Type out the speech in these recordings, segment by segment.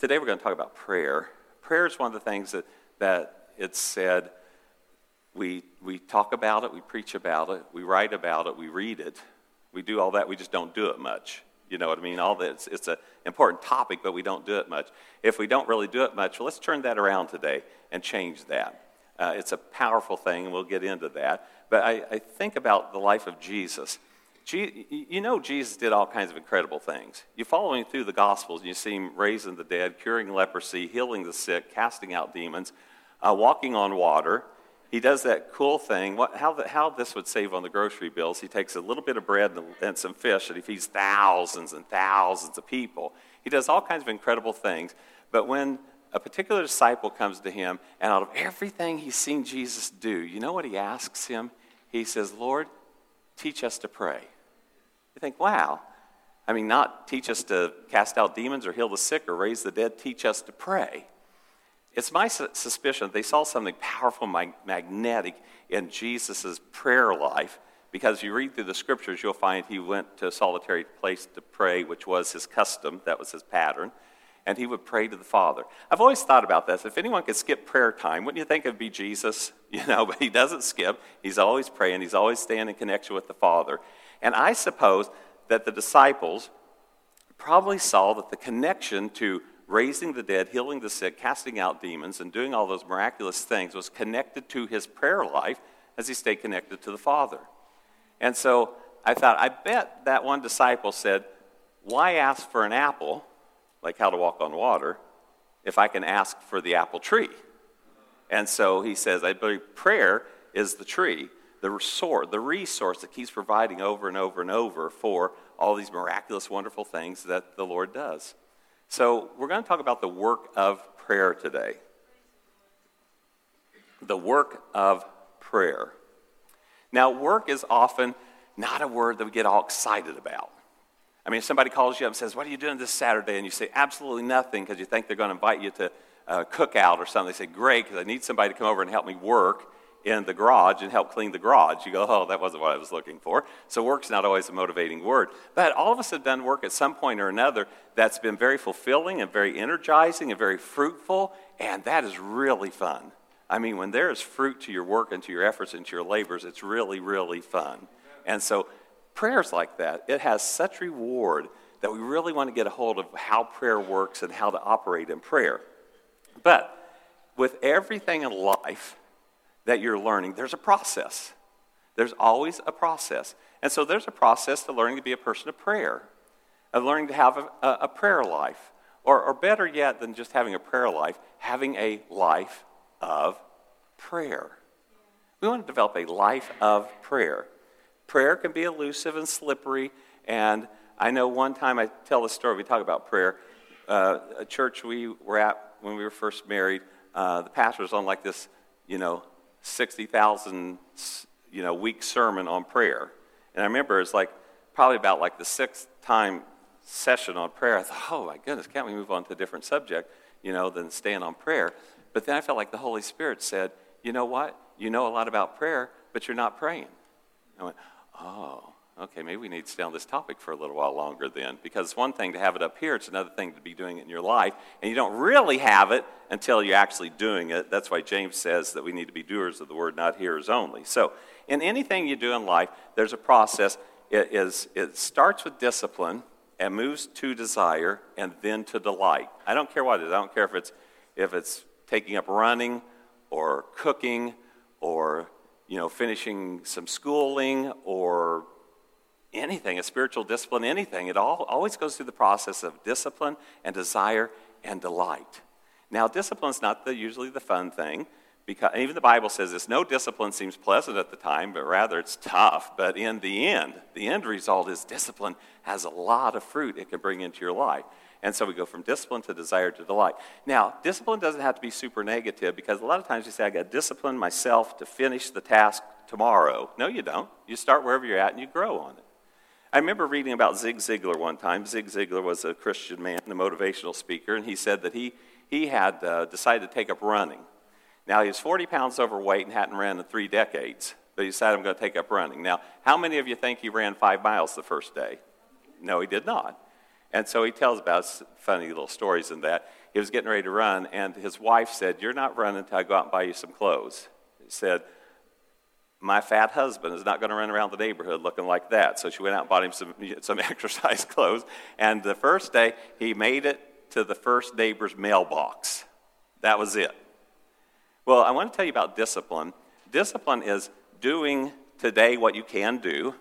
today we're going to talk about prayer. Prayer is one of the things that, that it's said we, we talk about it, we preach about it, we write about it, we read it. We do all that, we just don't do it much. You know what I mean? All that, it's, it's an important topic, but we don't do it much. If we don't really do it much, well, let's turn that around today and change that. Uh, it's a powerful thing, and we'll get into that. But I, I think about the life of Jesus. You know, Jesus did all kinds of incredible things. You follow him through the Gospels, and you see him raising the dead, curing leprosy, healing the sick, casting out demons, uh, walking on water. He does that cool thing. What, how, the, how this would save on the grocery bills, he takes a little bit of bread and, and some fish, and he feeds thousands and thousands of people. He does all kinds of incredible things. But when a particular disciple comes to him, and out of everything he's seen Jesus do, you know what he asks him? He says, Lord, teach us to pray. You think, wow. I mean, not teach us to cast out demons or heal the sick or raise the dead, teach us to pray. It's my suspicion that they saw something powerful, magnetic in Jesus' prayer life because you read through the scriptures, you'll find he went to a solitary place to pray, which was his custom, that was his pattern, and he would pray to the Father. I've always thought about this. If anyone could skip prayer time, wouldn't you think it'd be Jesus? You know, but he doesn't skip. He's always praying, he's always staying in connection with the Father. And I suppose that the disciples probably saw that the connection to raising the dead, healing the sick, casting out demons, and doing all those miraculous things was connected to his prayer life as he stayed connected to the Father. And so I thought, I bet that one disciple said, Why ask for an apple, like how to walk on water, if I can ask for the apple tree? And so he says, I believe prayer is the tree the resource, the resource that keeps providing over and over and over for all these miraculous, wonderful things that the Lord does. So, we're going to talk about the work of prayer today. The work of prayer. Now, work is often not a word that we get all excited about. I mean, if somebody calls you up and says, What are you doing this Saturday? and you say, Absolutely nothing because you think they're going to invite you to uh, a cookout or something. They say, Great, because I need somebody to come over and help me work in the garage and help clean the garage. You go, oh, that wasn't what I was looking for. So work's not always a motivating word. But all of us have done work at some point or another that's been very fulfilling and very energizing and very fruitful, and that is really fun. I mean, when there is fruit to your work and to your efforts and to your labors, it's really, really fun. And so prayers like that, it has such reward that we really want to get a hold of how prayer works and how to operate in prayer. But with everything in life, that you're learning, there's a process. There's always a process. And so there's a process to learning to be a person of prayer, of learning to have a, a prayer life. Or, or better yet than just having a prayer life, having a life of prayer. We want to develop a life of prayer. Prayer can be elusive and slippery. And I know one time I tell a story, we talk about prayer. Uh, a church we were at when we were first married, uh, the pastor was on like this, you know, 60,000 you know, week sermon on prayer. And I remember it's like probably about like the sixth time session on prayer. I thought, oh my goodness, can't we move on to a different subject, you know, than staying on prayer? But then I felt like the Holy Spirit said, you know what? You know a lot about prayer, but you're not praying. I went, oh okay, maybe we need to stay on this topic for a little while longer then. Because it's one thing to have it up here, it's another thing to be doing it in your life. And you don't really have it until you're actually doing it. That's why James says that we need to be doers of the word, not hearers only. So, in anything you do in life, there's a process. It, is, it starts with discipline and moves to desire and then to delight. I don't care what it is. I don't care if it's, if it's taking up running or cooking or you know, finishing some schooling or anything, a spiritual discipline, anything, it all always goes through the process of discipline and desire and delight. Now, discipline is not the, usually the fun thing, because even the Bible says this no discipline seems pleasant at the time, but rather it's tough. But in the end, the end result is discipline has a lot of fruit it can bring into your life. And so we go from discipline to desire to delight. Now, discipline doesn't have to be super negative because a lot of times you say, I got to discipline myself to finish the task tomorrow. No, you don't. You start wherever you're at and you grow on it. I remember reading about Zig Ziglar one time. Zig Ziglar was a Christian man, a motivational speaker, and he said that he, he had uh, decided to take up running. Now, he was 40 pounds overweight and hadn't ran in three decades, but he decided, I'm going to take up running. Now, how many of you think he ran five miles the first day? No, he did not. And so he tells about funny little stories in that. he was getting ready to run, and his wife said, You're not running until I go out and buy you some clothes. He said, My fat husband is not going to run around the neighborhood looking like that. So she went out and bought him some, some exercise clothes. And the first day, he made it to the first neighbor's mailbox. That was it. Well, I want to tell you about discipline. Discipline is doing today what you can do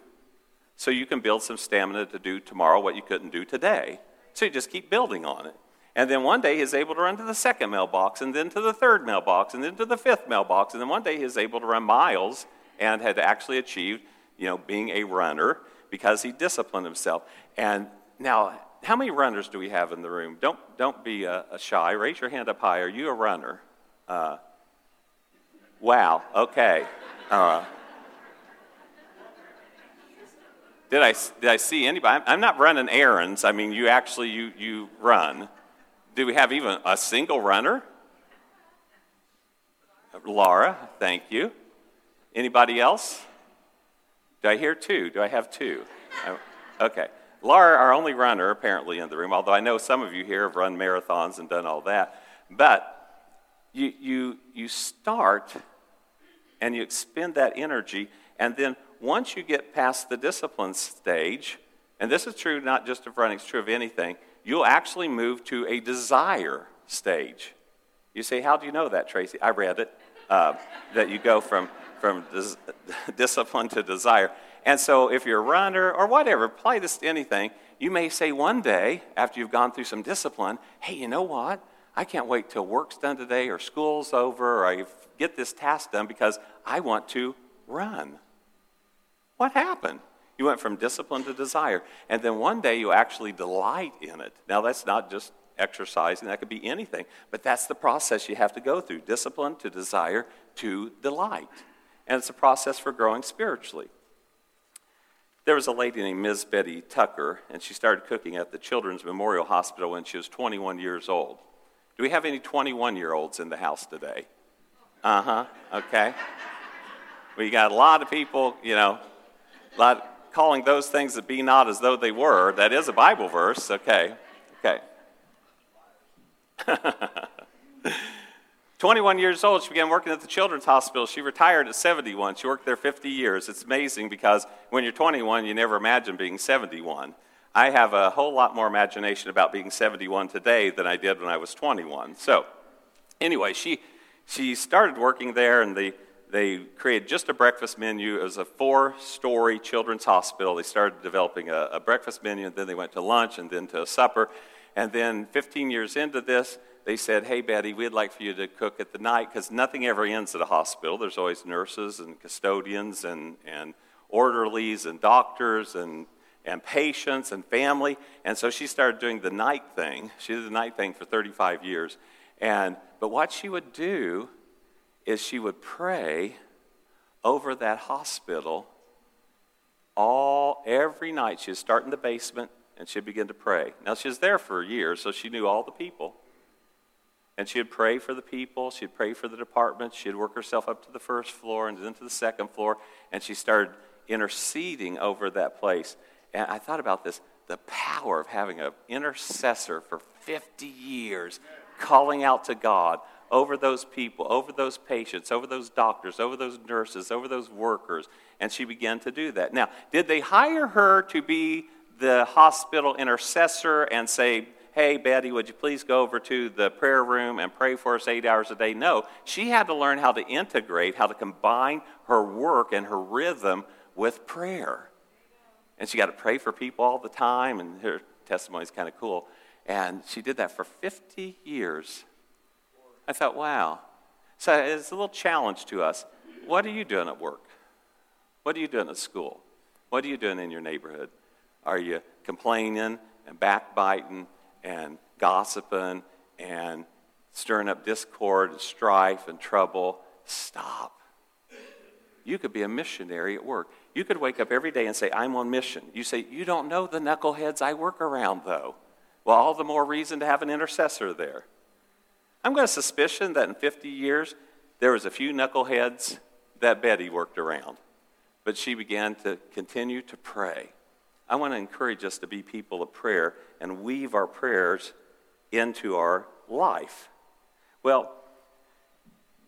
so you can build some stamina to do tomorrow what you couldn't do today. So you just keep building on it. And then one day he's able to run to the second mailbox, and then to the third mailbox, and then to the fifth mailbox. And then one day he's able to run miles and had actually achieved, you know, being a runner because he disciplined himself. And now, how many runners do we have in the room? Don't, don't be uh, shy. Raise your hand up high. Are you a runner? Uh, wow, okay. Uh, did I, did I see anybody? I'm not running errands. I mean, you actually, you, you run. Do we have even a single runner? Laura, thank you. Anybody else? Do I hear two? Do I have two? Okay. Laura, our only runner apparently in the room, although I know some of you here have run marathons and done all that. But you, you, you start and you expend that energy, and then once you get past the discipline stage, and this is true not just of running, it's true of anything, you'll actually move to a desire stage. You say, How do you know that, Tracy? I read it. Uh, that you go from, from dis- discipline to desire. And so, if you're a runner or whatever, apply this to anything, you may say one day, after you've gone through some discipline, Hey, you know what? I can't wait till work's done today or school's over or I get this task done because I want to run. What happened? You went from discipline to desire. And then one day you actually delight in it. Now, that's not just exercising, that could be anything. But that's the process you have to go through discipline to desire to delight. And it's a process for growing spiritually. There was a lady named Ms. Betty Tucker, and she started cooking at the Children's Memorial Hospital when she was 21 years old. Do we have any 21 year olds in the house today? Uh huh, okay. We got a lot of people, you know, not calling those things that be not as though they were. That is a Bible verse. Okay. Okay. 21 years old, she began working at the Children's Hospital. She retired at 71. She worked there 50 years. It's amazing because when you're 21, you never imagine being 71. I have a whole lot more imagination about being 71 today than I did when I was 21. So, anyway, she, she started working there, and the they created just a breakfast menu. It was a four story children's hospital. They started developing a, a, breakfast menu, and then they went to lunch and then to a supper. And then 15 years into this, they said, Hey, Betty, we'd like for you to cook at the night because nothing ever ends at a hospital. There's always nurses and custodians and, and orderlies and doctors and, and patients and family. And so she started doing the night thing. She did the night thing for 35 years. And, but what she would do is she would pray over that hospital all every night. She'd start in the basement and she'd begin to pray. Now she was there for years, so she knew all the people. And she'd pray for the people, she'd pray for the departments, she'd work herself up to the first floor and then to the second floor, and she started interceding over that place. And I thought about this the power of having an intercessor for 50 years calling out to God over those people, over those patients, over those doctors, over those nurses, over those workers. And she began to do that. Now, did they hire her to be the hospital intercessor and say, hey, Betty, would you please go over to the prayer room and pray for us eight hours a day? No. She had to learn how to integrate, how to combine her work and her rhythm with prayer. And she got to pray for people all the time, and her testimony is kind of cool. And she did that for 50 years. I thought, wow. So it's a little challenge to us. What are you doing at work? What are you doing at school? What are you doing in your neighborhood? Are you complaining and backbiting and gossiping and stirring up discord and strife and trouble? Stop. You could be a missionary at work. You could wake up every day and say, I'm on mission. You say, You don't know the knuckleheads I work around, though. Well, all the more reason to have an intercessor there. I'm going to suspicion that in 50 years, there was a few knuckleheads that Betty worked around. But she began to continue to pray. I want to encourage us to be people of prayer and weave our prayers into our life. Well,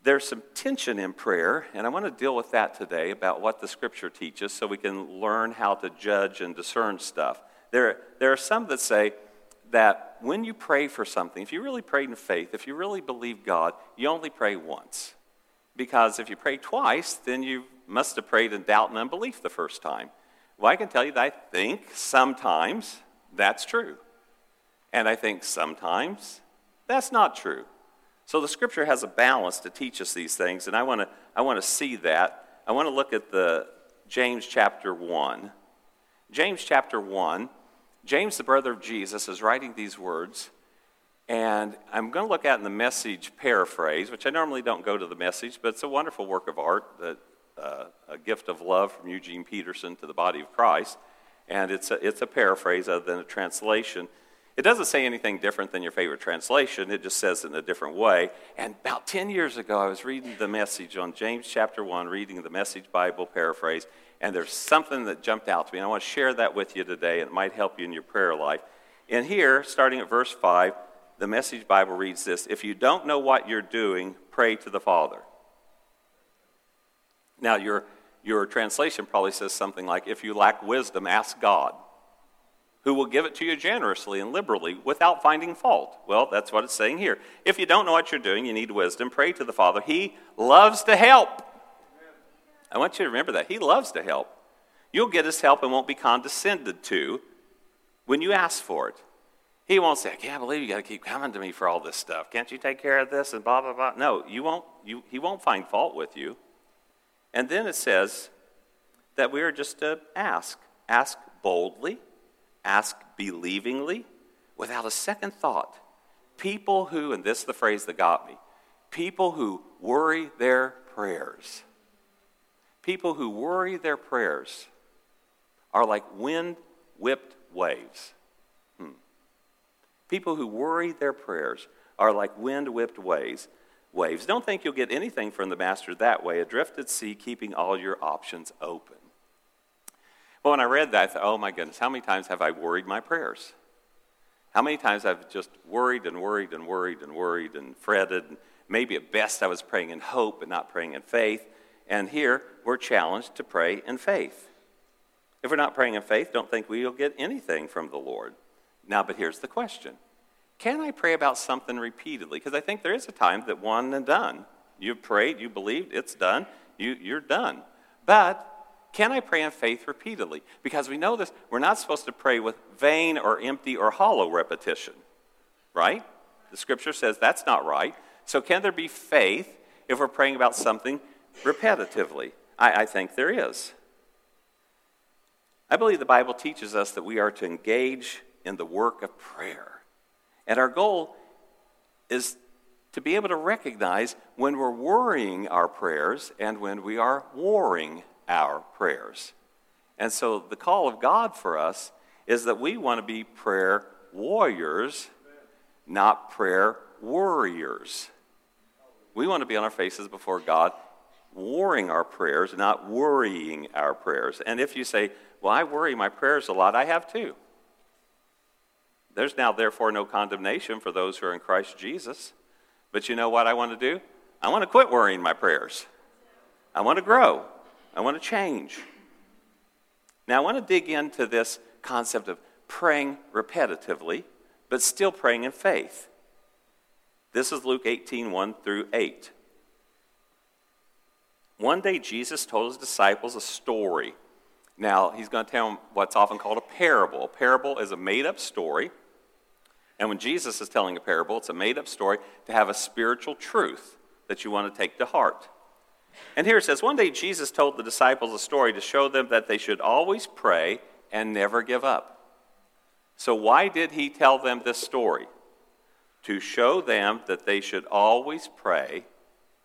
there's some tension in prayer, and I want to deal with that today about what the scripture teaches so we can learn how to judge and discern stuff. There, there are some that say that when you pray for something, if you really prayed in faith, if you really believe God, you only pray once. Because if you pray twice, then you must have prayed in doubt and unbelief the first time. Well, I can tell you that I think sometimes that's true. And I think sometimes that's not true. So the scripture has a balance to teach us these things, and I want to I want to see that. I want to look at the James chapter 1. James chapter 1, James, the brother of Jesus, is writing these words, and I'm going to look at in the message paraphrase, which I normally don't go to the message, but it's a wonderful work of art, that, uh, a gift of love from Eugene Peterson to the body of Christ. And it's a, it's a paraphrase other than a translation. It doesn't say anything different than your favorite translation, it just says it in a different way. And about 10 years ago, I was reading the message on James chapter 1, reading the Message Bible paraphrase, and there's something that jumped out to me. And I want to share that with you today, and it might help you in your prayer life. And here, starting at verse 5, the Message Bible reads this If you don't know what you're doing, pray to the Father. Now, your, your translation probably says something like, If you lack wisdom, ask God, who will give it to you generously and liberally without finding fault. Well, that's what it's saying here. If you don't know what you're doing, you need wisdom, pray to the Father. He loves to help. I want you to remember that. He loves to help. You'll get his help and won't be condescended to when you ask for it. He won't say, I can't believe you got to keep coming to me for all this stuff. Can't you take care of this and blah, blah, blah. No, you won't, you, he won't find fault with you. And then it says that we are just to ask. Ask boldly, ask believingly, without a second thought. People who, and this is the phrase that got me, people who worry their prayers. People who worry their prayers are like wind whipped waves. Hmm. People who worry their prayers are like wind whipped waves. Waves. Don't think you'll get anything from the master that way. Adrift at sea, keeping all your options open. Well, when I read that, I thought, oh my goodness, how many times have I worried my prayers? How many times I've just worried and worried and worried and worried and fretted. And Maybe at best I was praying in hope but not praying in faith. And here we're challenged to pray in faith. If we're not praying in faith, don't think we'll get anything from the Lord. Now, but here's the question Can I pray about something repeatedly? Because I think there is a time that one and done. You've prayed, you believed, it's done, you, you're done. But can I pray in faith repeatedly? Because we know this, we're not supposed to pray with vain or empty or hollow repetition, right? The scripture says that's not right. So, can there be faith if we're praying about something repetitively? I, I think there is. I believe the Bible teaches us that we are to engage in the work of prayer. And our goal is to be able to recognize when we're worrying our prayers and when we are warring our prayers. And so the call of God for us is that we want to be prayer warriors, not prayer worriers. We want to be on our faces before God, warring our prayers, not worrying our prayers. And if you say, Well, I worry my prayers a lot, I have too. There's now, therefore, no condemnation for those who are in Christ Jesus. But you know what I want to do? I want to quit worrying my prayers. I want to grow. I want to change. Now, I want to dig into this concept of praying repetitively, but still praying in faith. This is Luke 18 1 through 8. One day, Jesus told his disciples a story. Now, he's going to tell them what's often called a parable. A parable is a made up story and when Jesus is telling a parable, it's a made up story to have a spiritual truth that you want to take to heart. And here it says One day Jesus told the disciples a story to show them that they should always pray and never give up. So, why did he tell them this story? To show them that they should always pray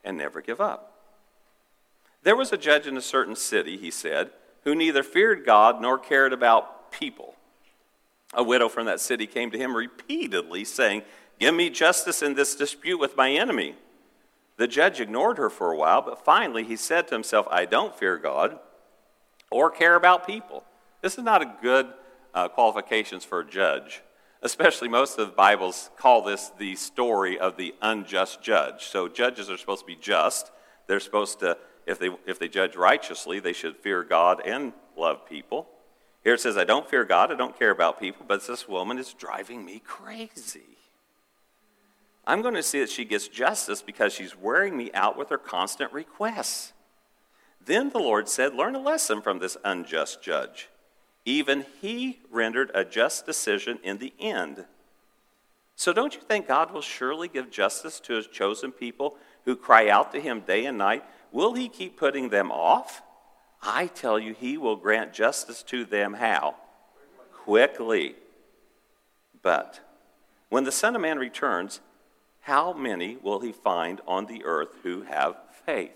and never give up. There was a judge in a certain city, he said, who neither feared God nor cared about people. A widow from that city came to him repeatedly, saying, Give me justice in this dispute with my enemy. The judge ignored her for a while, but finally he said to himself, I don't fear God or care about people. This is not a good uh, qualifications for a judge. especially most of the Bibles call this the story of the unjust judge. So judges are supposed to be just. They're supposed to, if they, if they judge righteously, they should fear God and love people. Here it says, I don't fear God, I don't care about people, but this woman is driving me crazy. I'm going to see that she gets justice because she's wearing me out with her constant requests. Then the Lord said, Learn a lesson from this unjust judge. Even he rendered a just decision in the end. So don't you think God will surely give justice to his chosen people who cry out to him day and night? Will he keep putting them off? I tell you, he will grant justice to them how? Quickly. But when the Son of Man returns, how many will he find on the earth who have faith?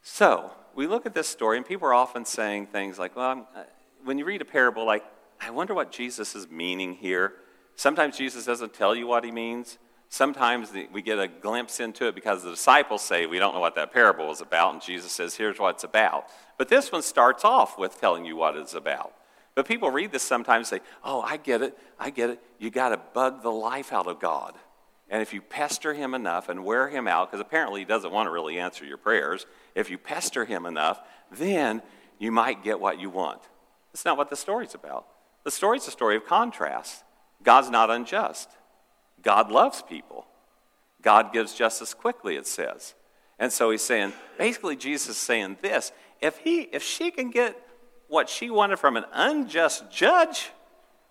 So, we look at this story, and people are often saying things like, well, uh, when you read a parable, like, I wonder what Jesus is meaning here. Sometimes Jesus doesn't tell you what he means. Sometimes we get a glimpse into it because the disciples say, We don't know what that parable is about, and Jesus says, Here's what it's about. But this one starts off with telling you what it's about. But people read this sometimes and say, Oh, I get it, I get it. You got to bug the life out of God. And if you pester him enough and wear him out, because apparently he doesn't want to really answer your prayers, if you pester him enough, then you might get what you want. That's not what the story's about. The story's a story of contrast. God's not unjust. God loves people. God gives justice quickly, it says. And so he's saying, basically, Jesus is saying this if, he, if she can get what she wanted from an unjust judge,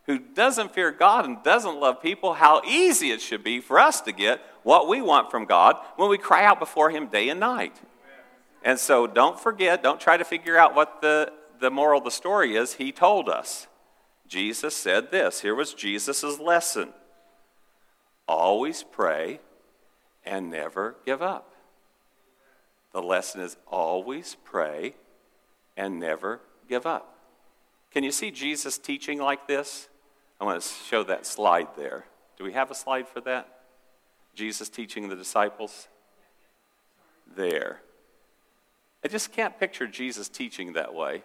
who doesn't fear God and doesn't love people, how easy it should be for us to get what we want from God when we cry out before Him day and night. And so don't forget, don't try to figure out what the, the moral of the story is. He told us. Jesus said this. Here was Jesus' lesson always pray and never give up. The lesson is always pray and never give up. Can you see Jesus teaching like this? I want to show that slide there. Do we have a slide for that? Jesus teaching the disciples? There. I just can't picture Jesus teaching that way.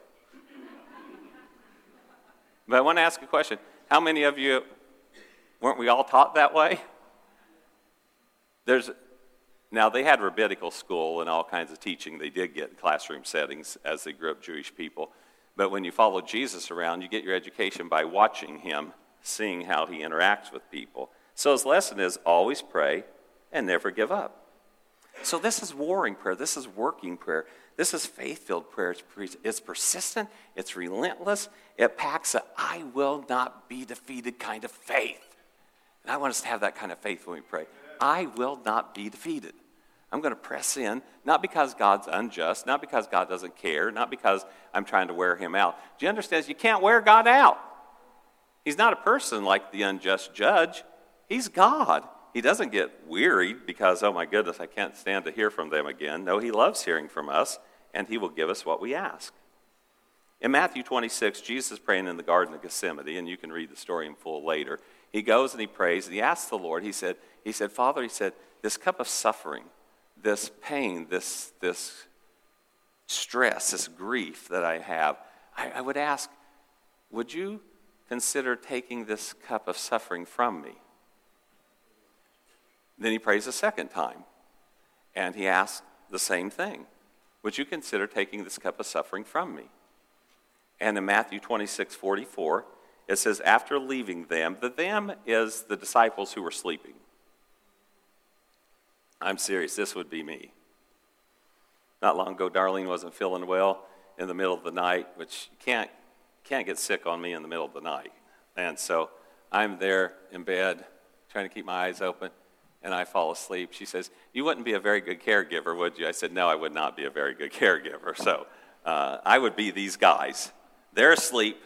but I want to ask a question. How many of you weren't we all taught that way? There's now they had rabbinical school and all kinds of teaching they did get in classroom settings as they grew up Jewish people. But when you follow Jesus around, you get your education by watching him seeing how he interacts with people. So his lesson is always pray and never give up. So this is warring prayer. This is working prayer. This is faith filled prayer. It's, it's, persistent, it's relentless, it packs a I will not be defeated kind of faith. And I want us to have that kind of faith when we pray. I will not be defeated. I'm going to press in, not because God's unjust, not because God doesn't care, not because I'm trying to wear him out. Do you understand? You can't wear God out. He's not a person like the unjust judge. He's God. He doesn't get wearied because, oh my goodness, I can't stand to hear from them again. No, he loves hearing from us, and he will give us what we ask. In Matthew 26, Jesus is praying in the Garden of Gethsemane, and you can read the story in full later. He goes and he prays, and he asks the Lord, he said, he said, Father, he said, this cup of suffering, this pain, this, this stress, this grief that I have, I, I would ask, would you consider taking this cup of suffering from me? Then he prays a second time, and he asks the same thing Would you consider taking this cup of suffering from me? And in Matthew 26 44, it says, After leaving them, the them is the disciples who were sleeping. I'm serious, this would be me. Not long ago, Darlene wasn't feeling well in the middle of the night, which you can't can't get sick on me in the middle of the night. And so I'm there in bed trying to keep my eyes open, and I fall asleep. She says, You wouldn't be a very good caregiver, would you? I said, No, I would not be a very good caregiver. So uh, I would be these guys. They're asleep.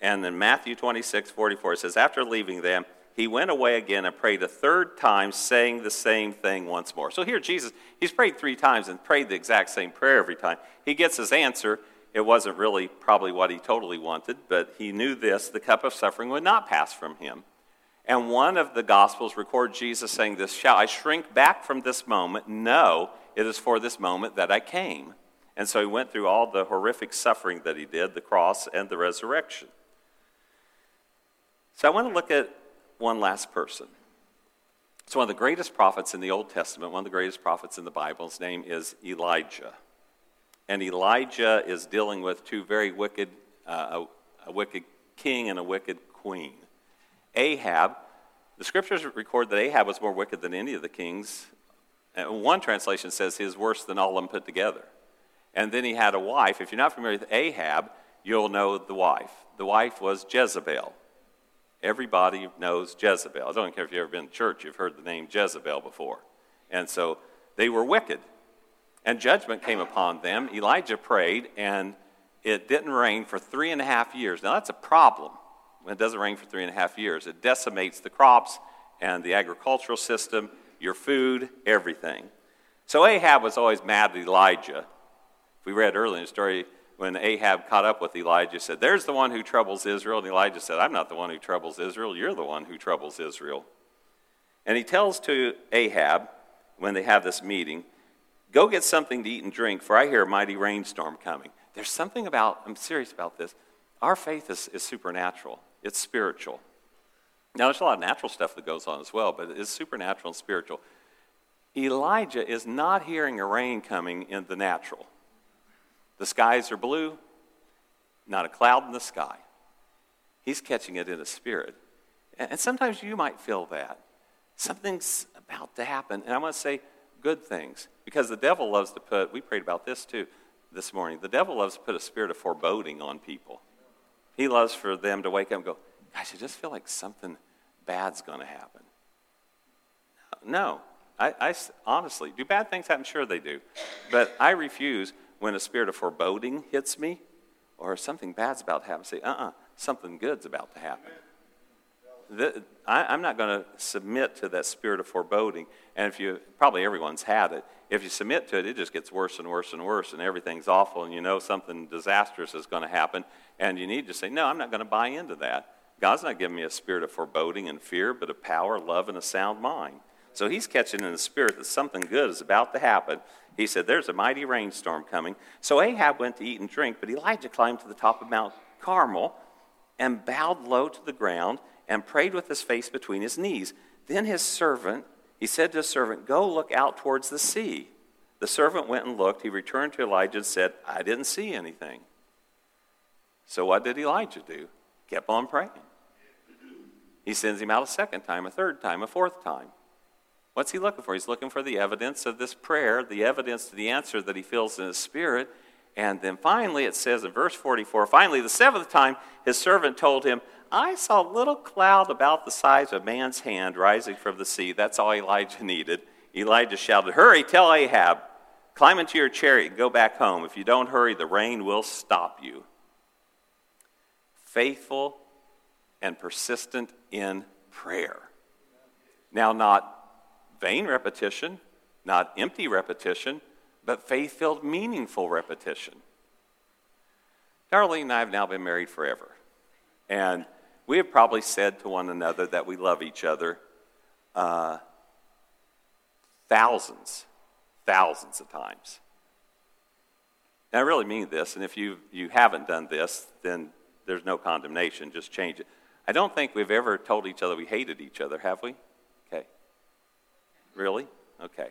And then Matthew 26, 44 says, After leaving them, he went away again and prayed a third time, saying the same thing once more. So here, Jesus, he's prayed three times and prayed the exact same prayer every time. He gets his answer, it wasn't really probably what he totally wanted, but he knew this the cup of suffering would not pass from him. And one of the Gospels records Jesus saying this Shall I shrink back from this moment? No, it is for this moment that I came. And so he went through all the horrific suffering that he did, the cross and the resurrection. So I want to look at one last person. It's one of the greatest prophets in the Old Testament, one of the greatest prophets in the Bible. His name is Elijah. And Elijah is dealing with two very wicked, uh, a, a wicked king and a wicked queen. Ahab, the scriptures record that Ahab was more wicked than any of the kings. And one translation says he is worse than all of them put together. And then he had a wife. If you're not familiar with Ahab, you'll know the wife. The wife was Jezebel. Everybody knows Jezebel. I don't care if you've ever been to church, you've heard the name Jezebel before. And so they were wicked. And judgment came upon them. Elijah prayed, and it didn't rain for three and a half years. Now, that's a problem when it doesn't rain for three and a half years. It decimates the crops and the agricultural system, your food, everything. So Ahab was always mad at Elijah. We read earlier in the story when Ahab caught up with Elijah, said, There's the one who troubles Israel. And Elijah said, I'm not the one who troubles Israel. You're the one who troubles Israel. And he tells to Ahab, when they have this meeting, Go get something to eat and drink, for I hear a mighty rainstorm coming. There's something about, I'm serious about this. Our faith is, is supernatural, it's spiritual. Now, there's a lot of natural stuff that goes on as well, but it's supernatural and spiritual. Elijah is not hearing a rain coming in the natural. The skies are blue, not a cloud in the sky. He's catching it in the spirit. And sometimes you might feel that. Something's about to happen. And I want to say good things. Because the devil loves to put, we prayed about this too this morning. The devil loves to put a spirit of foreboding on people. He loves for them to wake up and go, Gosh, I just feel like something bad's going to happen. No. I, I, honestly, do bad things happen? Sure, they do. But I refuse when a spirit of foreboding hits me or something bad's about to happen, say, uh uh-uh, uh, something good's about to happen. The, I, I'm not going to submit to that spirit of foreboding. And if you, probably everyone's had it, if you submit to it, it just gets worse and worse and worse, and everything's awful, and you know something disastrous is going to happen. And you need to say, No, I'm not going to buy into that. God's not giving me a spirit of foreboding and fear, but of power, love, and a sound mind. So he's catching in the spirit that something good is about to happen. He said, There's a mighty rainstorm coming. So Ahab went to eat and drink, but Elijah climbed to the top of Mount Carmel and bowed low to the ground and prayed with his face between his knees. Then his servant, he said to his servant, Go look out towards the sea. The servant went and looked. He returned to Elijah and said, I didn't see anything. So what did Elijah do? Kept on praying. He sends him out a second time, a third time, a fourth time. What's he looking for? He's looking for the evidence of this prayer, the evidence to the answer that he feels in his spirit. And then finally, it says in verse 44 finally, the seventh time, his servant told him, I saw a little cloud about the size of a man's hand rising from the sea. That's all Elijah needed. Elijah shouted, Hurry, tell Ahab, climb into your chariot and go back home. If you don't hurry, the rain will stop you. Faithful and persistent in prayer. Now, not vain repetition, not empty repetition, but faith filled, meaningful repetition. Darlene and I have now been married forever. And we have probably said to one another that we love each other uh, thousands, thousands of times. And I really mean this, and if you, you haven't done this, then there's no condemnation, just change it. I don't think we've ever told each other we hated each other, have we? Really? Okay.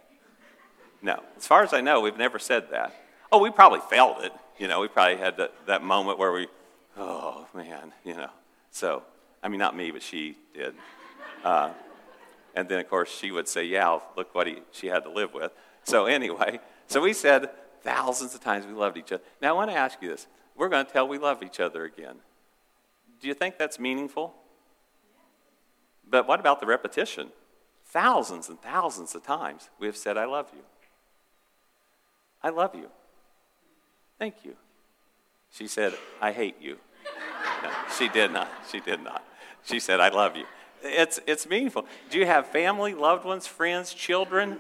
No. As far as I know, we've never said that. Oh, we probably failed it. You know, we probably had that, that moment where we, oh, man, you know. So, I mean, not me, but she did. Uh, and then, of course, she would say, yeah, look what he, she had to live with. So, anyway, so we said thousands of times we loved each other. Now, I want to ask you this. We're going to tell we love each other again. Do you think that's meaningful? But what about the repetition? Thousands and thousands of times we have said, I love you. I love you. Thank you. She said, I hate you. No, she did not. She did not. She said, I love you. It's, it's meaningful. Do you have family, loved ones, friends, children?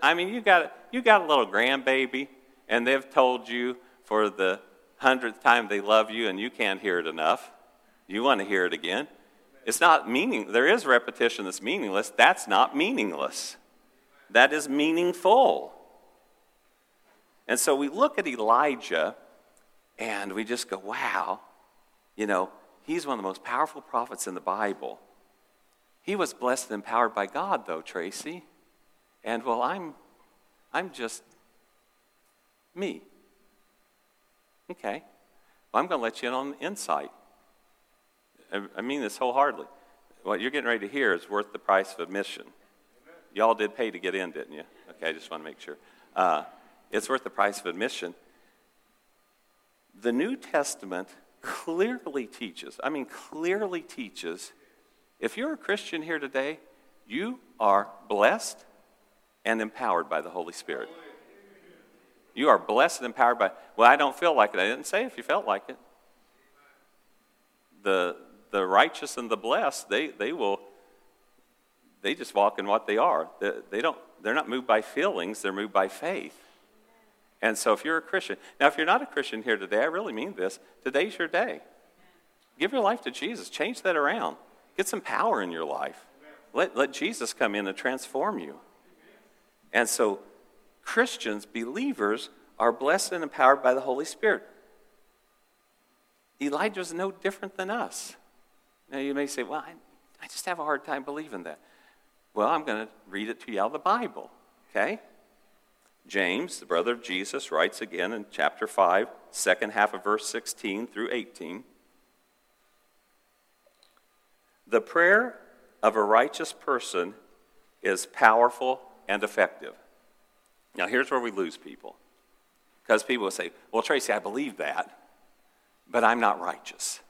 I mean, you got, you got a little grandbaby, and they've told you for the hundredth time they love you, and you can't hear it enough. You want to hear it again. It's not meaning, there is repetition that's meaningless. That's not meaningless. That is meaningful. And so we look at Elijah and we just go, wow, you know, He's one of the most powerful prophets in the Bible. He was blessed and empowered by God, though, Tracy. And well, I'm, I'm just me. Okay. Well, I'm going to let you in on the insight. I mean this wholeheartedly. What you're getting ready to hear is worth the price of admission. Y'all did pay to get in, didn't you? Okay, I just want to make sure. Uh, it's worth the price of admission. The New Testament clearly teaches, I mean, clearly teaches, if you're a Christian here today, you are blessed and empowered by the Holy Spirit. You are blessed and empowered by, well, I don't feel like it. I didn't say if you felt like it. The, the righteous and the blessed, they, they will, they just walk in what they are. They, they don't, they're not moved by feelings, they're moved by faith. And so if you're a Christian, now if you're not a Christian here today, I really mean this, today's your day. Give your life to Jesus, change that around, get some power in your life. Let, let Jesus come in and transform you. And so Christians, believers, are blessed and empowered by the Holy Spirit. Elijah was no different than us. Now you may say, well, I, I just have a hard time believing that. Well, I'm going to read it to you out of the Bible, okay? James, the brother of Jesus, writes again in chapter 5, second half of verse 16 through 18. The prayer of a righteous person is powerful and effective. Now, here's where we lose people. Because people will say, Well, Tracy, I believe that, but I'm not righteous.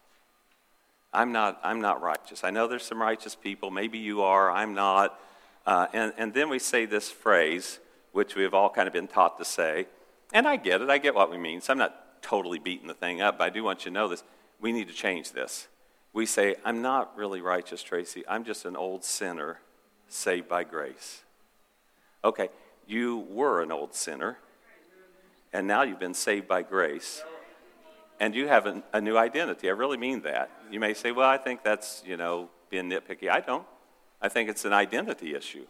I'm not, I'm not righteous. I know there's some righteous people. Maybe you are. I'm not. Uh, and, and then we say this phrase which we have all kind of been taught to say. And I get it, I get what we mean. So I'm not totally beating the thing up, but I do want you to know this. We need to change this. We say, I'm not really righteous, Tracy. I'm just an old sinner saved by grace. Okay, you were an old sinner, and now you've been saved by grace. And you have a, a new identity. I really mean that. You may say, well, I think that's, you know, being nitpicky. I don't. I think it's an identity issue.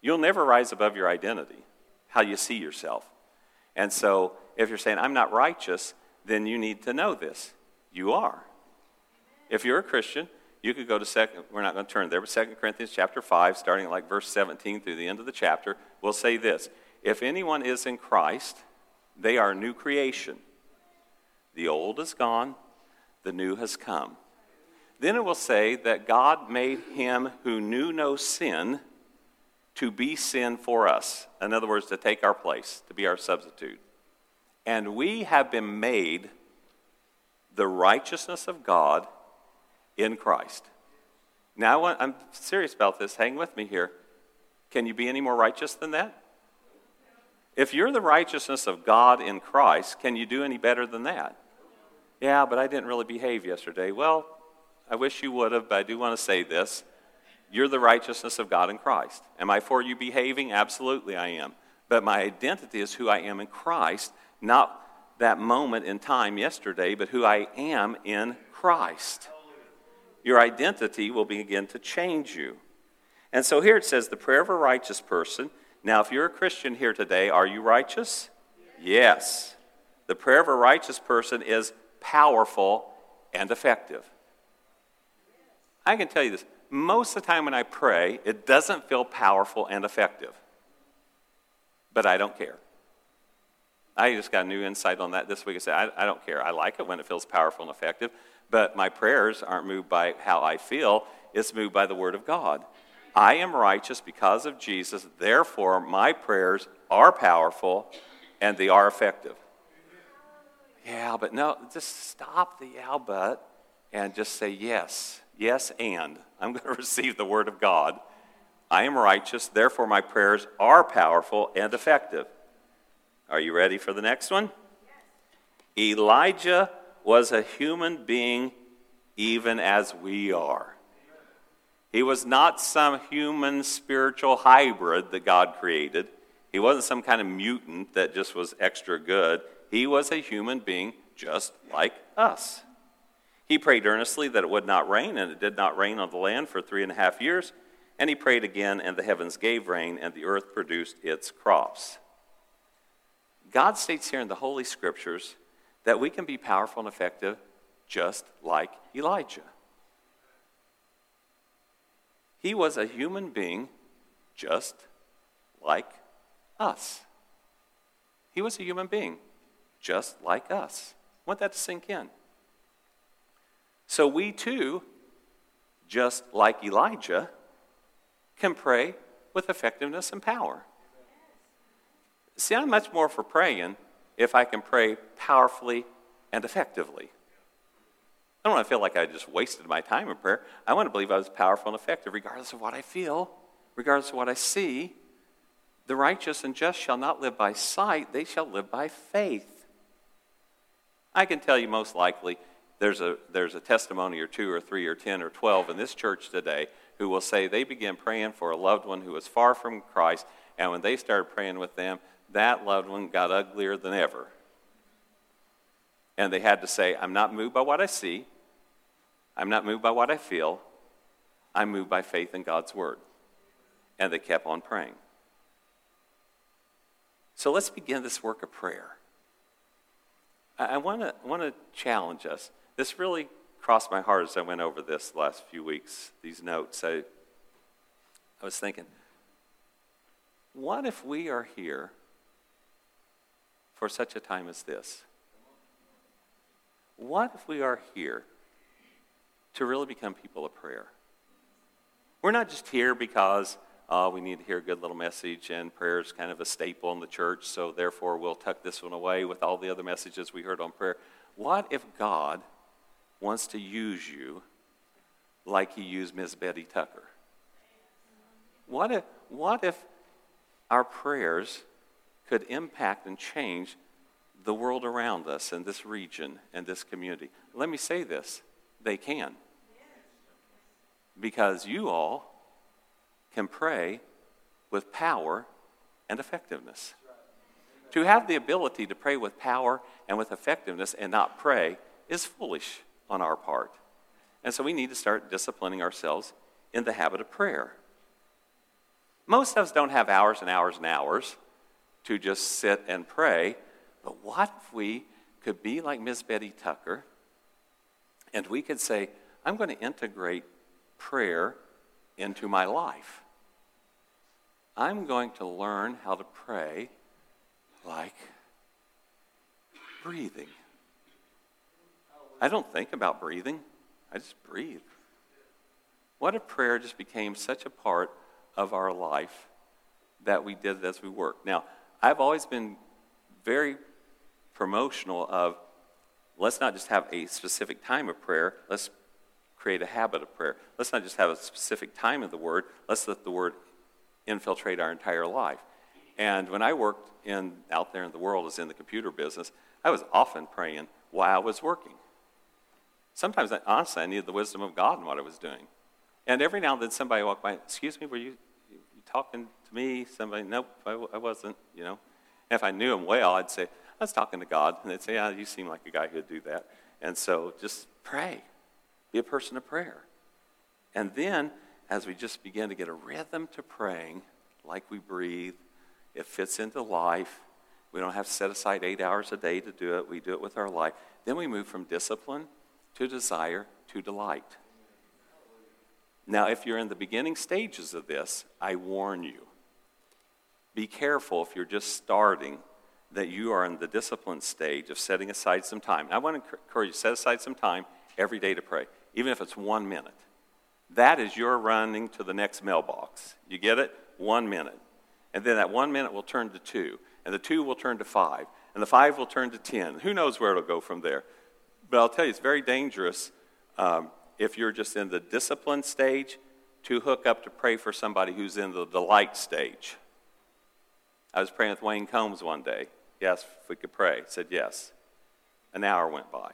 You'll never rise above your identity, how you see yourself. And so, if you're saying, I'm not righteous, then you need to know this. You are. If you're a Christian, you could go to second, we're not going to turn there, but 2 Corinthians chapter 5, starting at like verse 17 through the end of the chapter, will say this If anyone is in Christ, they are a new creation. The old is gone, the new has come. Then it will say that God made him who knew no sin to be sin for us. In other words, to take our place, to be our substitute. And we have been made the righteousness of God in Christ. Now, I'm serious about this. Hang with me here. Can you be any more righteous than that? If you're the righteousness of God in Christ, can you do any better than that? Yeah, but I didn't really behave yesterday. Well, I wish you would have, but I do want to say this. You're the righteousness of God in Christ. Am I for you behaving? Absolutely, I am. But my identity is who I am in Christ, not that moment in time yesterday, but who I am in Christ. Your identity will begin to change you. And so here it says the prayer of a righteous person. Now, if you're a Christian here today, are you righteous? Yes. yes. The prayer of a righteous person is powerful and effective. I can tell you this most of the time when I pray, it doesn't feel powerful and effective. But I don't care. I just got a new insight on that this week. I said, I, I don't care. I like it when it feels powerful and effective, but my prayers aren't moved by how I feel, it's moved by the Word of God. I am righteous because of Jesus, therefore, my prayers are powerful and they are effective. Yeah, but no, just stop the yeah, but and just say yes. Yes, and I'm going to receive the word of God. I am righteous, therefore my prayers are powerful and effective. Are you ready for the next one? Yes. Elijah was a human being even as we are. He was not some human spiritual hybrid that God created. He wasn't some kind of mutant that just was extra good. He was a human being just like us. He prayed earnestly that it would not rain, and it did not rain on the land for three and a half years. And he prayed again, and the heavens gave rain, and the earth produced its crops. God states here in the Holy Scriptures that we can be powerful and effective just like Elijah. He was a human being just like us. He was a human being just like us. I want that to sink in. So we too, just like Elijah, can pray with effectiveness and power. See, I'm much more for praying if I can pray powerfully and effectively. I don't want to feel like I just wasted my time in prayer. I want to believe I was powerful and effective regardless of what I feel, regardless of what I see. The righteous and just shall not live by sight, they shall live by faith. I can tell you most likely there's a, there's a testimony or two or three or ten or twelve in this church today who will say they began praying for a loved one who was far from Christ, and when they started praying with them, that loved one got uglier than ever. And they had to say, I'm not moved by what I see, I'm not moved by what I feel, I'm moved by faith in God's word. And they kept on praying. So let's begin this work of prayer. I want to want to challenge us. This really crossed my heart as I went over this last few weeks, these notes. I, I was thinking, what if we are here for such a time as this? What if we are here to really become people of prayer? We're not just here because uh, we need to hear a good little message, and prayer is kind of a staple in the church, so therefore we'll tuck this one away with all the other messages we heard on prayer. What if God wants to use you like he used Miss Betty Tucker? What if, what if our prayers could impact and change the world around us and this region and this community? Let me say this they can. Because you all can pray with power and effectiveness. To have the ability to pray with power and with effectiveness and not pray is foolish on our part. And so we need to start disciplining ourselves in the habit of prayer. Most of us don't have hours and hours and hours to just sit and pray, but what if we could be like Miss Betty Tucker and we could say, I'm going to integrate prayer into my life? I'm going to learn how to pray like breathing. I don't think about breathing, I just breathe. What if prayer just became such a part of our life that we did it as we work? Now, I've always been very promotional of let's not just have a specific time of prayer, let's create a habit of prayer. Let's not just have a specific time of the word, let's let the word infiltrate our entire life. And when I worked in out there in the world as in the computer business, I was often praying while I was working. Sometimes, I, honestly, I needed the wisdom of God in what I was doing. And every now and then somebody walked by, excuse me, were you, you talking to me? Somebody, nope, I, I wasn't, you know. And if I knew him well, I'd say, I was talking to God. And they'd say, yeah, you seem like a guy who'd do that. And so just pray. Be a person of prayer. And then, as we just begin to get a rhythm to praying, like we breathe, it fits into life. We don't have to set aside eight hours a day to do it. We do it with our life. Then we move from discipline to desire to delight. Now, if you're in the beginning stages of this, I warn you be careful if you're just starting that you are in the discipline stage of setting aside some time. I want to encourage you to set aside some time every day to pray, even if it's one minute. That is your running to the next mailbox. You get it? One minute. And then that one minute will turn to two, and the two will turn to five, and the five will turn to ten. Who knows where it'll go from there? But I'll tell you, it's very dangerous um, if you're just in the discipline stage to hook up to pray for somebody who's in the delight stage. I was praying with Wayne Combs one day. He asked if we could pray. Said yes. An hour went by.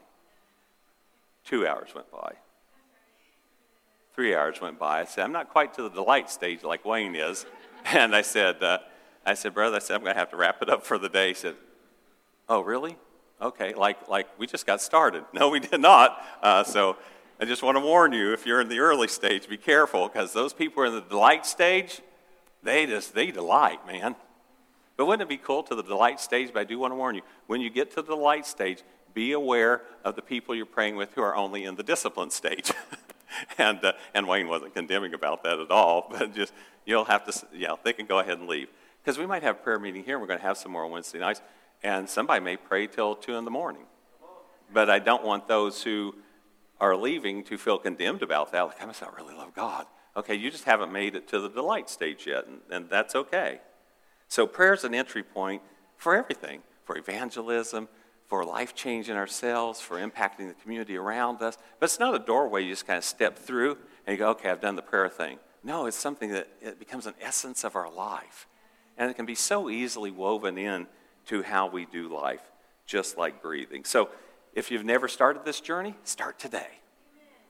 Two hours went by. Three hours went by. I said, I'm not quite to the delight stage like Wayne is. And I said, uh, I said, brother, I said, I'm going to have to wrap it up for the day. He said, Oh, really? Okay, like, like we just got started. No, we did not. Uh, so I just want to warn you if you're in the early stage, be careful because those people are in the delight stage, they just, they delight, man. But wouldn't it be cool to the delight stage? But I do want to warn you when you get to the delight stage, be aware of the people you're praying with who are only in the discipline stage. and, uh, and Wayne wasn't condemning about that at all, but just you'll have to, yeah, they can go ahead and leave. Because we might have a prayer meeting here, and we're going to have some more on Wednesday nights, and somebody may pray till 2 in the morning. But I don't want those who are leaving to feel condemned about that. Like, I must not really love God. Okay, you just haven't made it to the delight stage yet, and, and that's okay. So prayer is an entry point for everything for evangelism, for life change in ourselves, for impacting the community around us. But it's not a doorway you just kind of step through and you go, okay, I've done the prayer thing. No, it's something that it becomes an essence of our life. And it can be so easily woven in to how we do life, just like breathing. So if you've never started this journey, start today.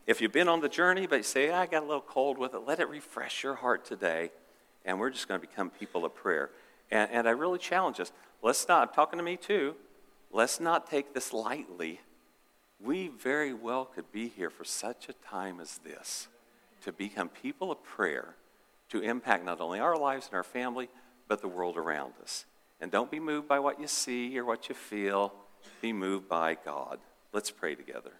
If you've been on the journey, but you say, I got a little cold with it, let it refresh your heart today. And we're just going to become people of prayer. And, and I really challenge us. Let's not, I'm talking to me too, let's not take this lightly. We very well could be here for such a time as this to become people of prayer, to impact not only our lives and our family, but the world around us. And don't be moved by what you see or what you feel, be moved by God. Let's pray together.